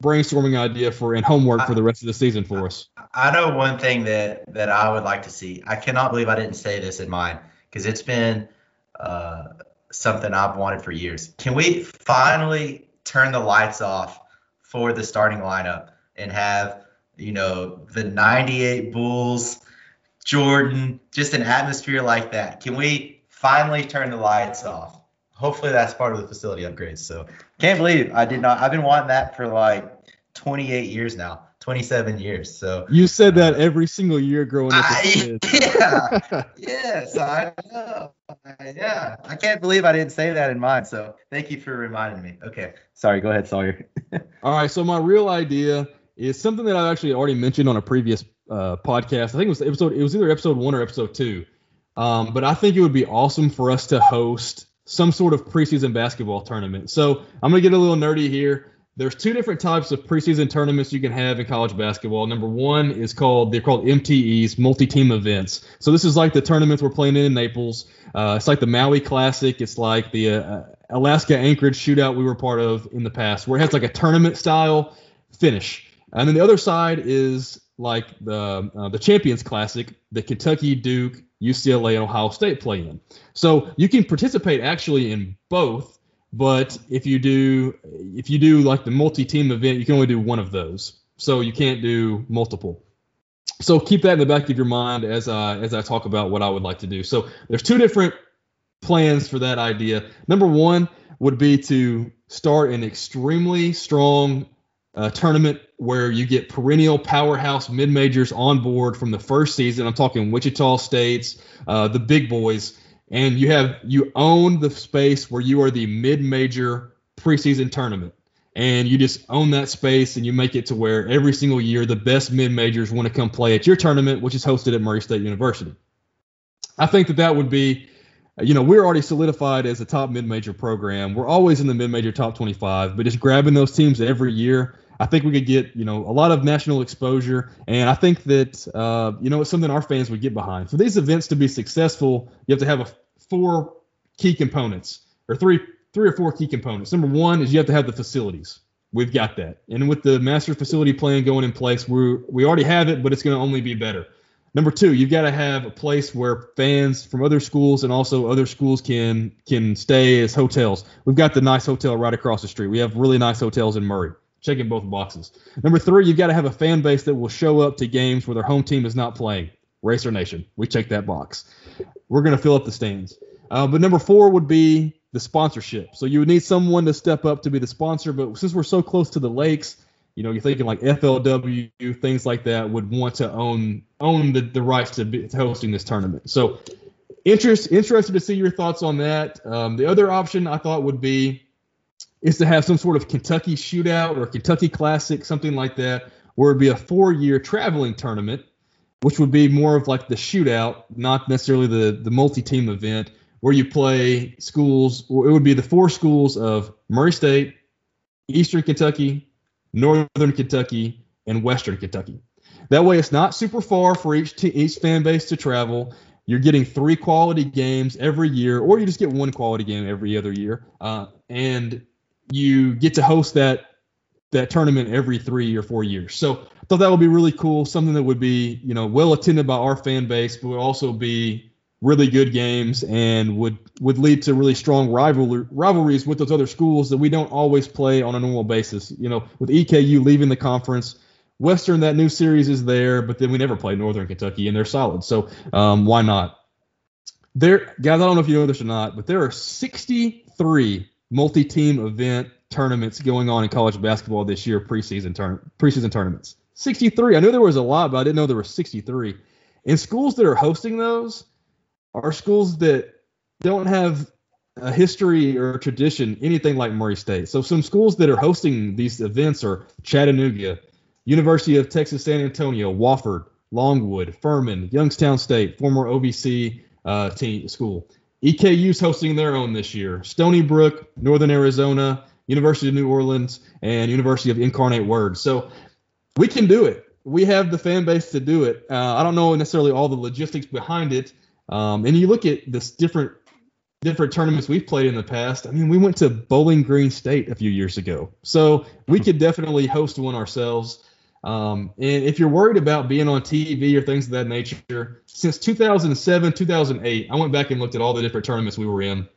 brainstorming idea for and homework for the rest of the season for us. I know one thing that that I would like to see. I cannot believe I didn't say this in mine because it's been. Uh, something I've wanted for years. Can we finally turn the lights off for the starting lineup and have, you know, the 98 Bulls, Jordan, just an atmosphere like that? Can we finally turn the lights off? Hopefully that's part of the facility upgrades. So can't believe I did not. I've been wanting that for like 28 years now. 27 years. So you said that every single year growing up. I, yeah, yes, I know. Yeah, I can't believe I didn't say that in mine. So thank you for reminding me. Okay, sorry. Go ahead, Sawyer. All right. So my real idea is something that I actually already mentioned on a previous uh, podcast. I think it was episode. It was either episode one or episode two. Um, but I think it would be awesome for us to host some sort of preseason basketball tournament. So I'm gonna get a little nerdy here there's two different types of preseason tournaments you can have in college basketball. Number one is called they're called MTEs, multi-team events. So this is like the tournaments we're playing in in Naples. Uh, it's like the Maui Classic. It's like the uh, Alaska Anchorage shootout we were part of in the past, where it has like a tournament style finish. And then the other side is like the uh, the Champions Classic, the Kentucky, Duke, UCLA, and Ohio State play in. So you can participate actually in both but if you do if you do like the multi-team event, you can only do one of those. So you can't do multiple. So keep that in the back of your mind as I as I talk about what I would like to do. So there's two different plans for that idea. Number one would be to start an extremely strong uh, tournament where you get perennial powerhouse mid majors on board from the first season. I'm talking Wichita States, uh, the big boys, and you have you own the space where you are the mid-major preseason tournament. And you just own that space and you make it to where every single year the best mid-majors want to come play at your tournament which is hosted at murray state university. I think that that would be you know we're already solidified as a top mid-major program. We're always in the mid-major top 25 but just grabbing those teams every year I think we could get you know a lot of national exposure, and I think that uh, you know it's something our fans would get behind. For these events to be successful, you have to have a four key components or three three or four key components. Number one is you have to have the facilities. We've got that, and with the master facility plan going in place, we we already have it, but it's going to only be better. Number two, you've got to have a place where fans from other schools and also other schools can can stay as hotels. We've got the nice hotel right across the street. We have really nice hotels in Murray checking both boxes. Number three, you've got to have a fan base that will show up to games where their home team is not playing. Racer Nation, we check that box. We're going to fill up the stands. Uh, but number four would be the sponsorship. So you would need someone to step up to be the sponsor. But since we're so close to the lakes, you know, you're thinking like FLW, things like that would want to own own the, the rights to, be, to hosting this tournament. So interest interested to see your thoughts on that. Um, the other option I thought would be is to have some sort of Kentucky shootout or Kentucky Classic, something like that, where it'd be a four-year traveling tournament, which would be more of like the shootout, not necessarily the the multi-team event, where you play schools. It would be the four schools of Murray State, Eastern Kentucky, Northern Kentucky, and Western Kentucky. That way, it's not super far for each t- each fan base to travel. You're getting three quality games every year, or you just get one quality game every other year. Uh, and you get to host that that tournament every three or four years. So I thought that would be really cool, something that would be you know well attended by our fan base, but would also be really good games and would would lead to really strong rivalry, rivalries with those other schools that we don't always play on a normal basis. You know, with EKU leaving the conference, Western that new series is there, but then we never play Northern Kentucky and they're solid. So um, why not? There, guys, I don't know if you know this or not, but there are 63 multi-team event tournaments going on in college basketball this year, preseason turn preseason tournaments. 63. I knew there was a lot, but I didn't know there were 63. And schools that are hosting those are schools that don't have a history or a tradition anything like Murray State. So some schools that are hosting these events are Chattanooga, University of Texas San Antonio, Wofford, Longwood, Furman, Youngstown State, former OVC uh, team school. EKU's hosting their own this year. Stony Brook, Northern Arizona, University of New Orleans, and University of Incarnate Word. So we can do it. We have the fan base to do it. Uh, I don't know necessarily all the logistics behind it. Um, and you look at this different different tournaments we've played in the past. I mean, we went to Bowling Green State a few years ago, so we could definitely host one ourselves. Um, and if you're worried about being on TV or things of that nature, since 2007, 2008, I went back and looked at all the different tournaments we were in.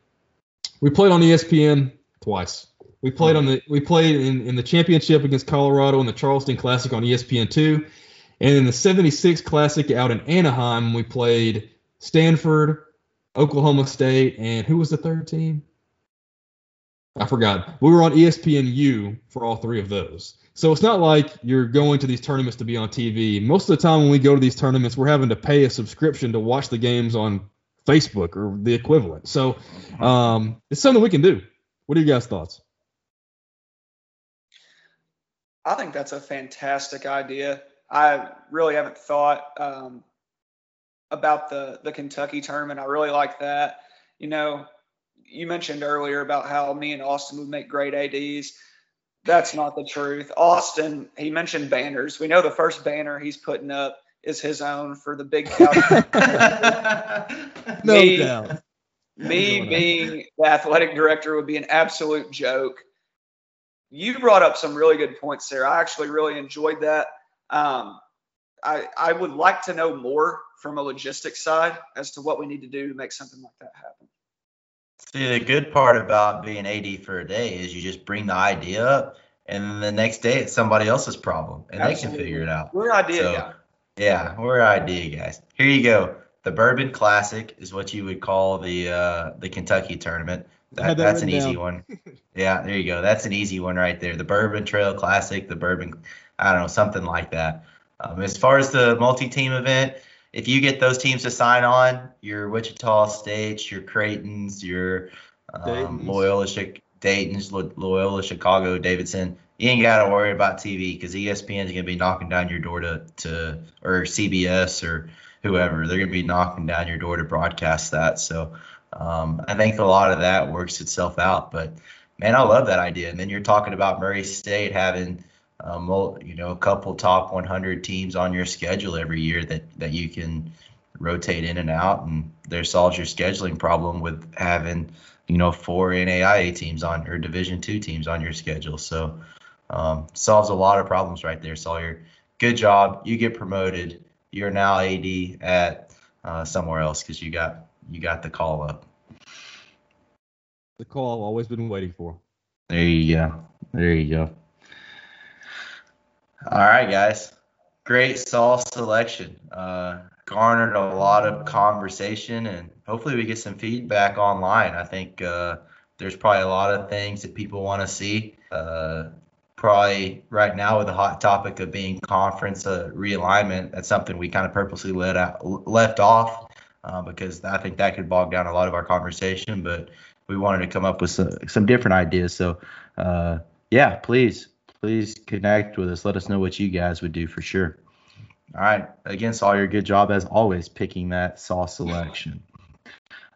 We played on ESPN twice. We played on the we played in, in the championship against Colorado in the Charleston Classic on ESPN two, and in the 76 Classic out in Anaheim we played Stanford, Oklahoma State, and who was the third team? I forgot. We were on ESPN U for all three of those. So it's not like you're going to these tournaments to be on TV. Most of the time when we go to these tournaments, we're having to pay a subscription to watch the games on Facebook or the equivalent. So um, it's something we can do. What are you guys' thoughts? I think that's a fantastic idea. I really haven't thought um, about the the Kentucky tournament. I really like that. You know, you mentioned earlier about how me and Austin would make great ads That's not the truth. Austin, he mentioned banners. We know the first banner he's putting up is his own for the big couch. no Me- doubt. Me Going on. being the athletic director would be an absolute joke. You brought up some really good points there. I actually really enjoyed that. Um, I, I would like to know more from a logistics side as to what we need to do to make something like that happen. See, the good part about being AD for a day is you just bring the idea up, and then the next day it's somebody else's problem, and they can figure it out. We're idea So, guy. Yeah, we're idea guys. Here you go. The Bourbon Classic is what you would call the uh, the Kentucky tournament. That, that that's an written easy one. Yeah, there you go. That's an easy one right there. The Bourbon Trail Classic, the Bourbon, I don't know, something like that. Um, as far as the multi-team event, if you get those teams to sign on, your Wichita States, your Creightons, your um. Loyola, Dayton's, Loyola, Chicago, Davidson, you ain't got to worry about TV because ESPN is going to be knocking down your door to, to or CBS or whoever. They're going to be knocking down your door to broadcast that. So um, I think a lot of that works itself out. But man, I love that idea. And then you're talking about Murray State having, um, you know, a couple top 100 teams on your schedule every year that that you can rotate in and out, and there solves your scheduling problem with having, you know, four NAIA teams on or Division two teams on your schedule. So um, solves a lot of problems right there, Sawyer. Good job. You get promoted. You're now AD at uh, somewhere else because you got you got the call up. The call I've always been waiting for. There you go. There you go. All right, guys. Great Saw selection. Uh, garnered a lot of conversation, and hopefully we get some feedback online. I think uh, there's probably a lot of things that people want to see. Uh, probably right now with the hot topic of being conference uh, realignment, that's something we kind of purposely let out, left off uh, because I think that could bog down a lot of our conversation. But we wanted to come up with some, some different ideas. So, uh, yeah, please, please connect with us. Let us know what you guys would do for sure. All right. Again, Sawyer, good job as always picking that Saw selection.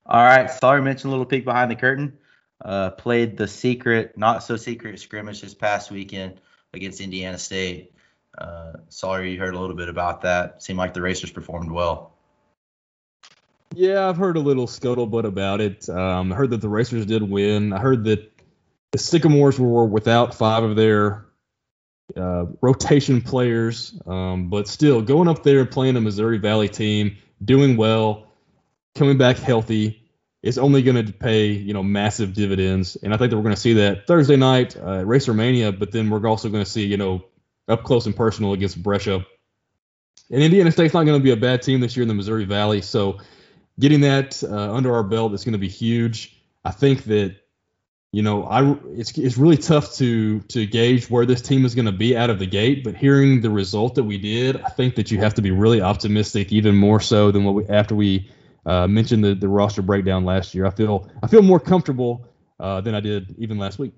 All right. Sawyer mentioned a little peek behind the curtain. Uh, played the secret, not so secret scrimmage this past weekend against Indiana State. Uh, Sawyer, you heard a little bit about that. Seemed like the Racers performed well. Yeah, I've heard a little scuttlebutt about it. Um, I heard that the Racers did win. I heard that the Sycamores were without five of their uh, rotation players, um, but still going up there playing a Missouri Valley team, doing well, coming back healthy is only going to pay you know massive dividends. And I think that we're going to see that Thursday night uh, at Racer Mania, but then we're also going to see you know up close and personal against Brescia. And Indiana State's not going to be a bad team this year in the Missouri Valley, so getting that uh, under our belt is going to be huge. I think that you know I it's it's really tough to to gauge where this team is going to be out of the gate, but hearing the result that we did, I think that you have to be really optimistic, even more so than what we after we uh, mentioned the the roster breakdown last year. I feel I feel more comfortable uh, than I did even last week.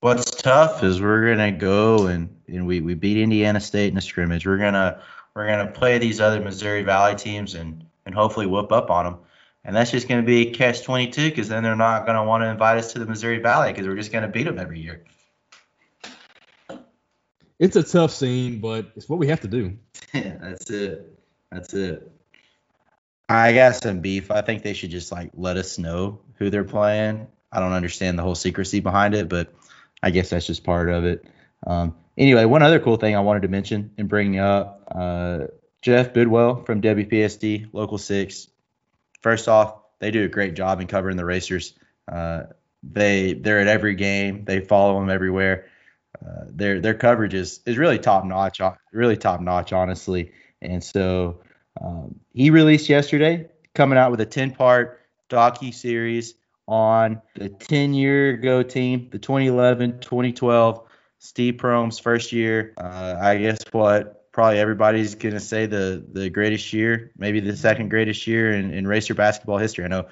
What's tough is we're gonna go and, and we, we beat Indiana State in a scrimmage. We're gonna we're gonna play these other Missouri Valley teams and and hopefully whoop up on them. And that's just gonna be catch 22 because then they're not gonna want to invite us to the Missouri Valley because we're just gonna beat them every year. It's a tough scene, but it's what we have to do. Yeah, that's it. That's it. I got some beef. I think they should just like let us know who they're playing. I don't understand the whole secrecy behind it, but I guess that's just part of it. Um, anyway, one other cool thing I wanted to mention and bring up uh, Jeff Bidwell from WPSD Local 6. First off, they do a great job in covering the racers. Uh, they they're at every game. They follow them everywhere. Uh, their their coverage is is really top notch, really top notch, honestly. And so um, he released yesterday, coming out with a 10 part docu series on the 10 year ago team, the 2011 2012 Steve Prohm's first year. Uh, I guess what probably everybody's gonna say the the greatest year, maybe the second greatest year in, in racer basketball history. I know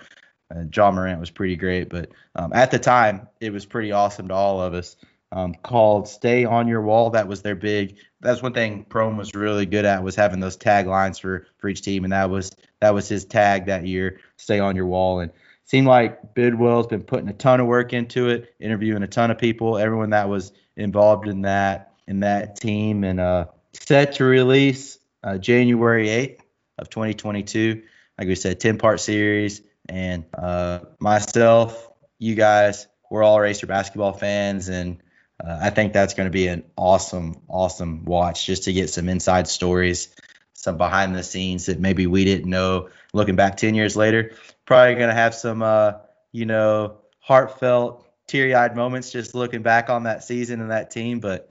uh, Ja Morant was pretty great, but um, at the time it was pretty awesome to all of us. Um, called "Stay on Your Wall." That was their big. That's one thing Prohm was really good at was having those taglines for for each team, and that was that was his tag that year. Stay on your wall, and seemed like Bidwell's been putting a ton of work into it, interviewing a ton of people, everyone that was involved in that in that team, and uh, set to release uh, January 8th of 2022. Like we said, 10 part series, and uh, myself, you guys, we're all racer basketball fans, and uh, I think that's going to be an awesome, awesome watch just to get some inside stories, some behind the scenes that maybe we didn't know. Looking back 10 years later, probably going to have some, uh, you know, heartfelt, teary eyed moments just looking back on that season and that team. But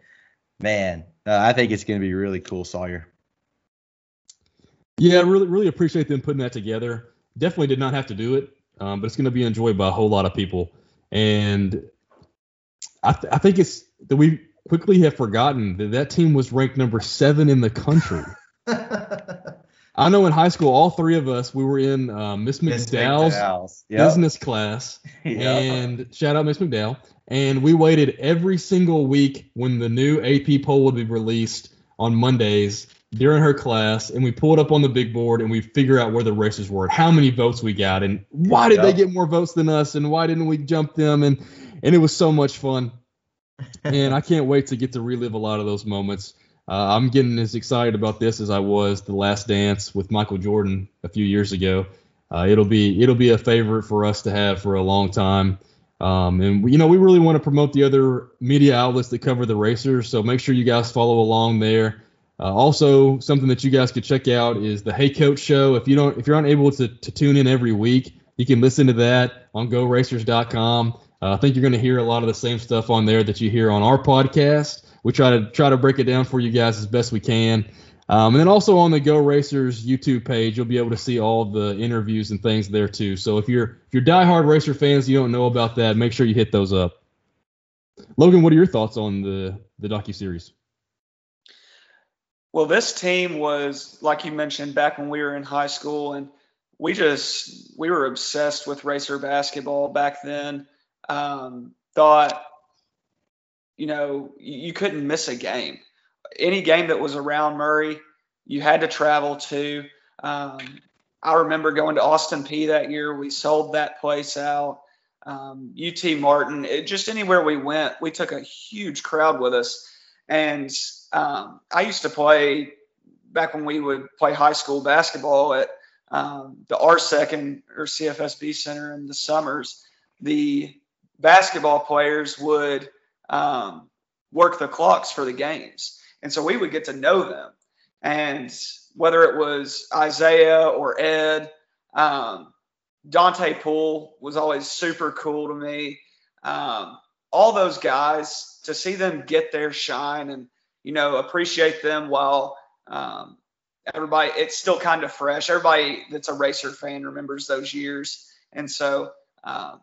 man, uh, I think it's going to be really cool, Sawyer. Yeah, really, really appreciate them putting that together. Definitely did not have to do it, um, but it's going to be enjoyed by a whole lot of people. And I, th- I think it's that we quickly have forgotten that that team was ranked number seven in the country. I know in high school, all three of us, we were in uh, Miss McDowell's, McDowell's. Yep. business class. yep. And shout out Miss McDowell. And we waited every single week when the new AP poll would be released on Mondays during her class. And we pulled up on the big board and we figure out where the races were, and how many votes we got, and why did they get more votes than us, and why didn't we jump them? And and it was so much fun. and I can't wait to get to relive a lot of those moments. Uh, I'm getting as excited about this as I was the Last Dance with Michael Jordan a few years ago. Uh, it'll be it'll be a favorite for us to have for a long time. Um, and you know we really want to promote the other media outlets that cover the racers, so make sure you guys follow along there. Uh, also, something that you guys could check out is the Hey Coach Show. If you don't, if you're unable to, to tune in every week, you can listen to that on GoRacers.com. Uh, I think you're going to hear a lot of the same stuff on there that you hear on our podcast. We try to try to break it down for you guys as best we can. Um, and then also on the Go Racers YouTube page, you'll be able to see all the interviews and things there too. So if you're if you're diehard racer fans, you don't know about that, make sure you hit those up. Logan, what are your thoughts on the the docu series? Well, this team was like you mentioned back when we were in high school, and we just we were obsessed with racer basketball back then. Um, thought, you know, you couldn't miss a game. Any game that was around Murray, you had to travel to. Um, I remember going to Austin Peay that year. We sold that place out. Um, UT Martin, it, just anywhere we went, we took a huge crowd with us. And um, I used to play back when we would play high school basketball at um, the RSEC and or CFSB Center in the summers. The basketball players would um, work the clocks for the games. And so we would get to know them. And whether it was Isaiah or Ed, um, Donte Poole was always super cool to me. Um, all those guys, to see them get their shine and, you know, appreciate them while um, everybody, it's still kind of fresh. Everybody that's a racer fan remembers those years. And so um,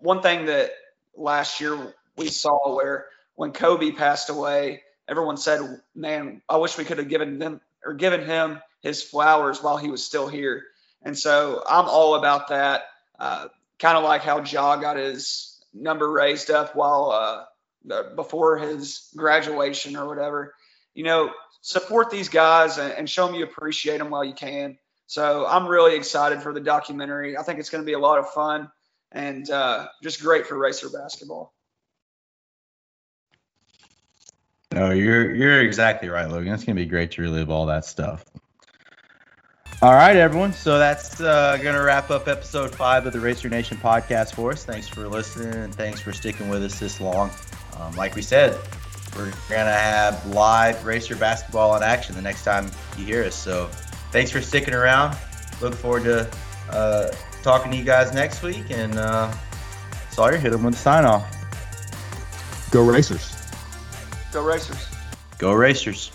one thing that last year we saw where when Kobe passed away, everyone said, "Man, I wish we could have given them or given him his flowers while he was still here." And so I'm all about that. Uh, kind of like how Ja got his number raised up while uh, before his graduation or whatever. You know, support these guys and, and show them you appreciate them while you can. So I'm really excited for the documentary. I think it's going to be a lot of fun and uh, just great for racer basketball. No, you're you're exactly right, Logan. It's gonna be great to relive all that stuff. All right, everyone. So that's uh, gonna wrap up episode five of the Racer Nation podcast for us. Thanks for listening and thanks for sticking with us this long. Um, like we said, we're gonna have live racer basketball in action the next time you hear us. So thanks for sticking around. Look forward to uh, talking to you guys next week. And uh, Sawyer, hit them with the sign off. Go Racers. Go Racers. Go Racers.